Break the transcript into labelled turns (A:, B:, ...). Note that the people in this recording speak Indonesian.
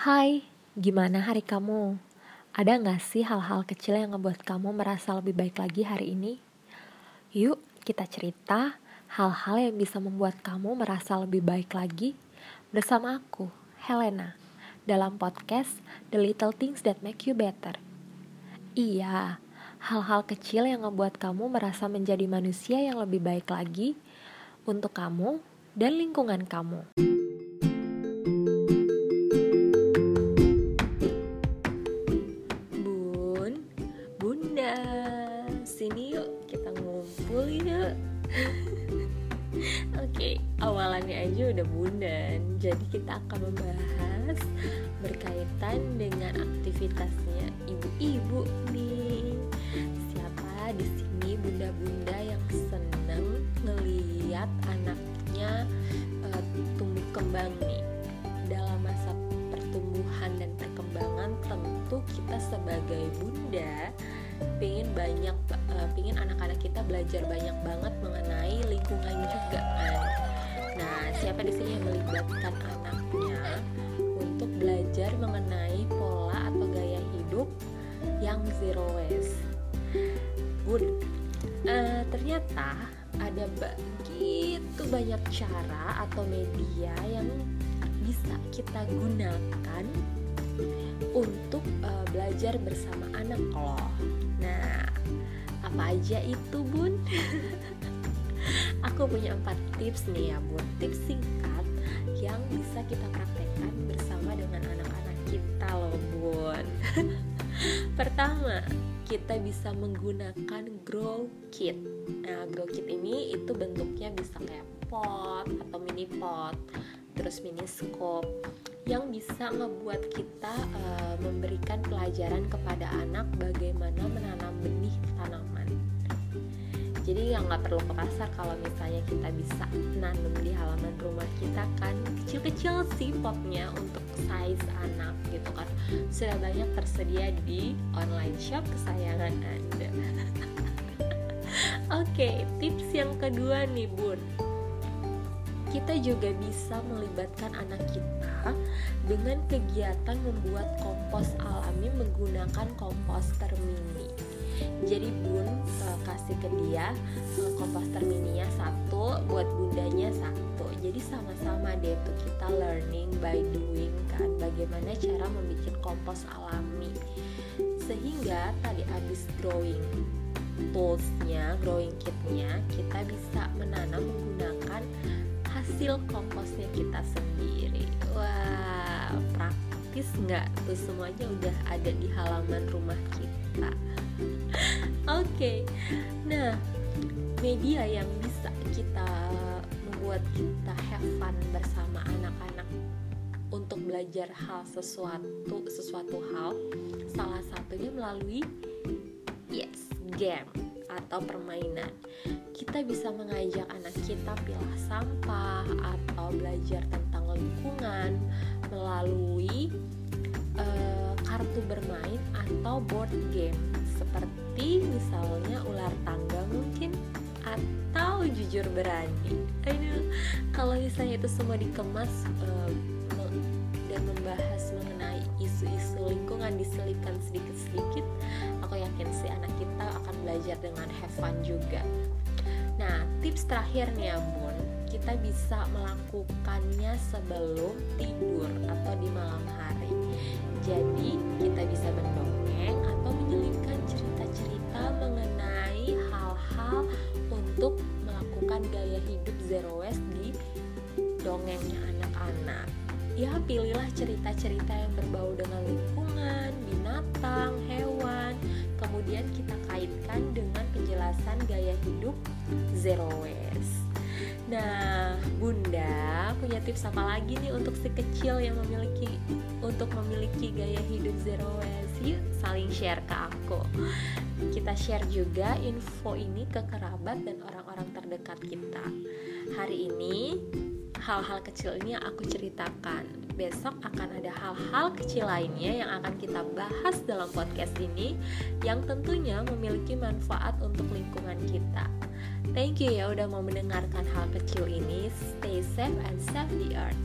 A: Hai, gimana hari kamu? Ada gak sih hal-hal kecil yang ngebuat kamu merasa lebih baik lagi hari ini? Yuk, kita cerita hal-hal yang bisa membuat kamu merasa lebih baik lagi bersama aku, Helena, dalam podcast The Little Things That Make You Better. Iya, hal-hal kecil yang ngebuat kamu merasa menjadi manusia yang lebih baik lagi untuk kamu dan lingkungan kamu.
B: Sini yuk kita ngumpul yuk Oke, okay, awalannya aja udah bundan. Jadi kita akan membahas berkaitan dengan aktivitasnya ibu-ibu nih. Siapa di sini bunda-bunda yang seneng ngeliat anaknya uh, tumbuh kembang nih dalam masa pertumbuhan dan perkembangan tentu kita sebagai bunda pengen banyak uh, pengen anak-anak kita belajar banyak banget mengenai lingkungan juga kan. Nah siapa di sini yang melibatkan anaknya untuk belajar mengenai pola atau gaya hidup yang zero waste? Bun uh, ternyata ada begitu banyak cara atau media yang bisa kita gunakan untuk uh, belajar bersama anak loh. Nah, apa aja itu bun? Aku punya empat tips nih ya bun, tips singkat yang bisa kita praktekkan bersama dengan anak-anak kita loh bun. Pertama, kita bisa menggunakan grow kit. Nah, grow kit ini itu bentuknya bisa kayak pot atau mini pot, terus mini scope yang bisa ngebuat kita uh, memberikan pelajaran kepada anak bagaimana menanam benih tanaman. Jadi yang nggak perlu ke pasar kalau misalnya kita bisa nanam di halaman rumah kita kan kecil-kecil sih potnya untuk size anak gitu kan sudah banyak tersedia di online shop kesayangan anda. Oke, okay, tips yang kedua nih bun kita juga bisa melibatkan anak kita dengan kegiatan membuat kompos alami menggunakan komposter mini. Jadi bun uh, kasih ke dia uh, komposter mininya satu, buat bundanya satu. Jadi sama-sama deh tuh kita learning by doing kan, bagaimana cara membuat kompos alami. Sehingga tadi habis growing toolsnya, growing kitnya, kita bisa menanam menggunakan hasil komposnya kita sendiri. Wah praktis nggak tuh? Semuanya udah ada di halaman rumah kita. Oke. Okay. nah media yang bisa kita membuat kita have fun bersama anak-anak untuk belajar hal sesuatu sesuatu hal salah satunya melalui yes game atau permainan kita bisa mengajak anak kita pilah sampah atau belajar tentang lingkungan melalui uh, kartu bermain atau board game seperti misalnya ular tangga mungkin atau jujur berani. Aduh, kalau misalnya itu semua dikemas uh, dan membahas mengenai isu-isu lingkungan diselipkan sedikit-sedikit, belajar dengan have fun juga. Nah, tips terakhir nih ya Bun, kita bisa melakukannya sebelum tidur atau di malam hari. Jadi, kita bisa mendongeng atau menyelipkan cerita-cerita mengenai hal-hal untuk melakukan gaya hidup zero waste di dongengnya. Ya, pilihlah cerita-cerita yang berbau dengan lingkungan, binatang, hewan, kemudian kita kaitkan dengan penjelasan gaya hidup zero waste. Nah, Bunda punya tips apa lagi nih untuk si kecil yang memiliki untuk memiliki gaya hidup zero waste? Yuk saling share ke aku. Kita share juga info ini ke kerabat dan orang-orang terdekat kita. Hari ini hal-hal kecil ini yang aku ceritakan. Besok akan ada hal-hal kecil lainnya yang akan kita bahas dalam podcast ini yang tentunya memiliki manfaat untuk lingkungan kita. Thank you ya udah mau mendengarkan hal kecil ini. Stay safe and save the earth.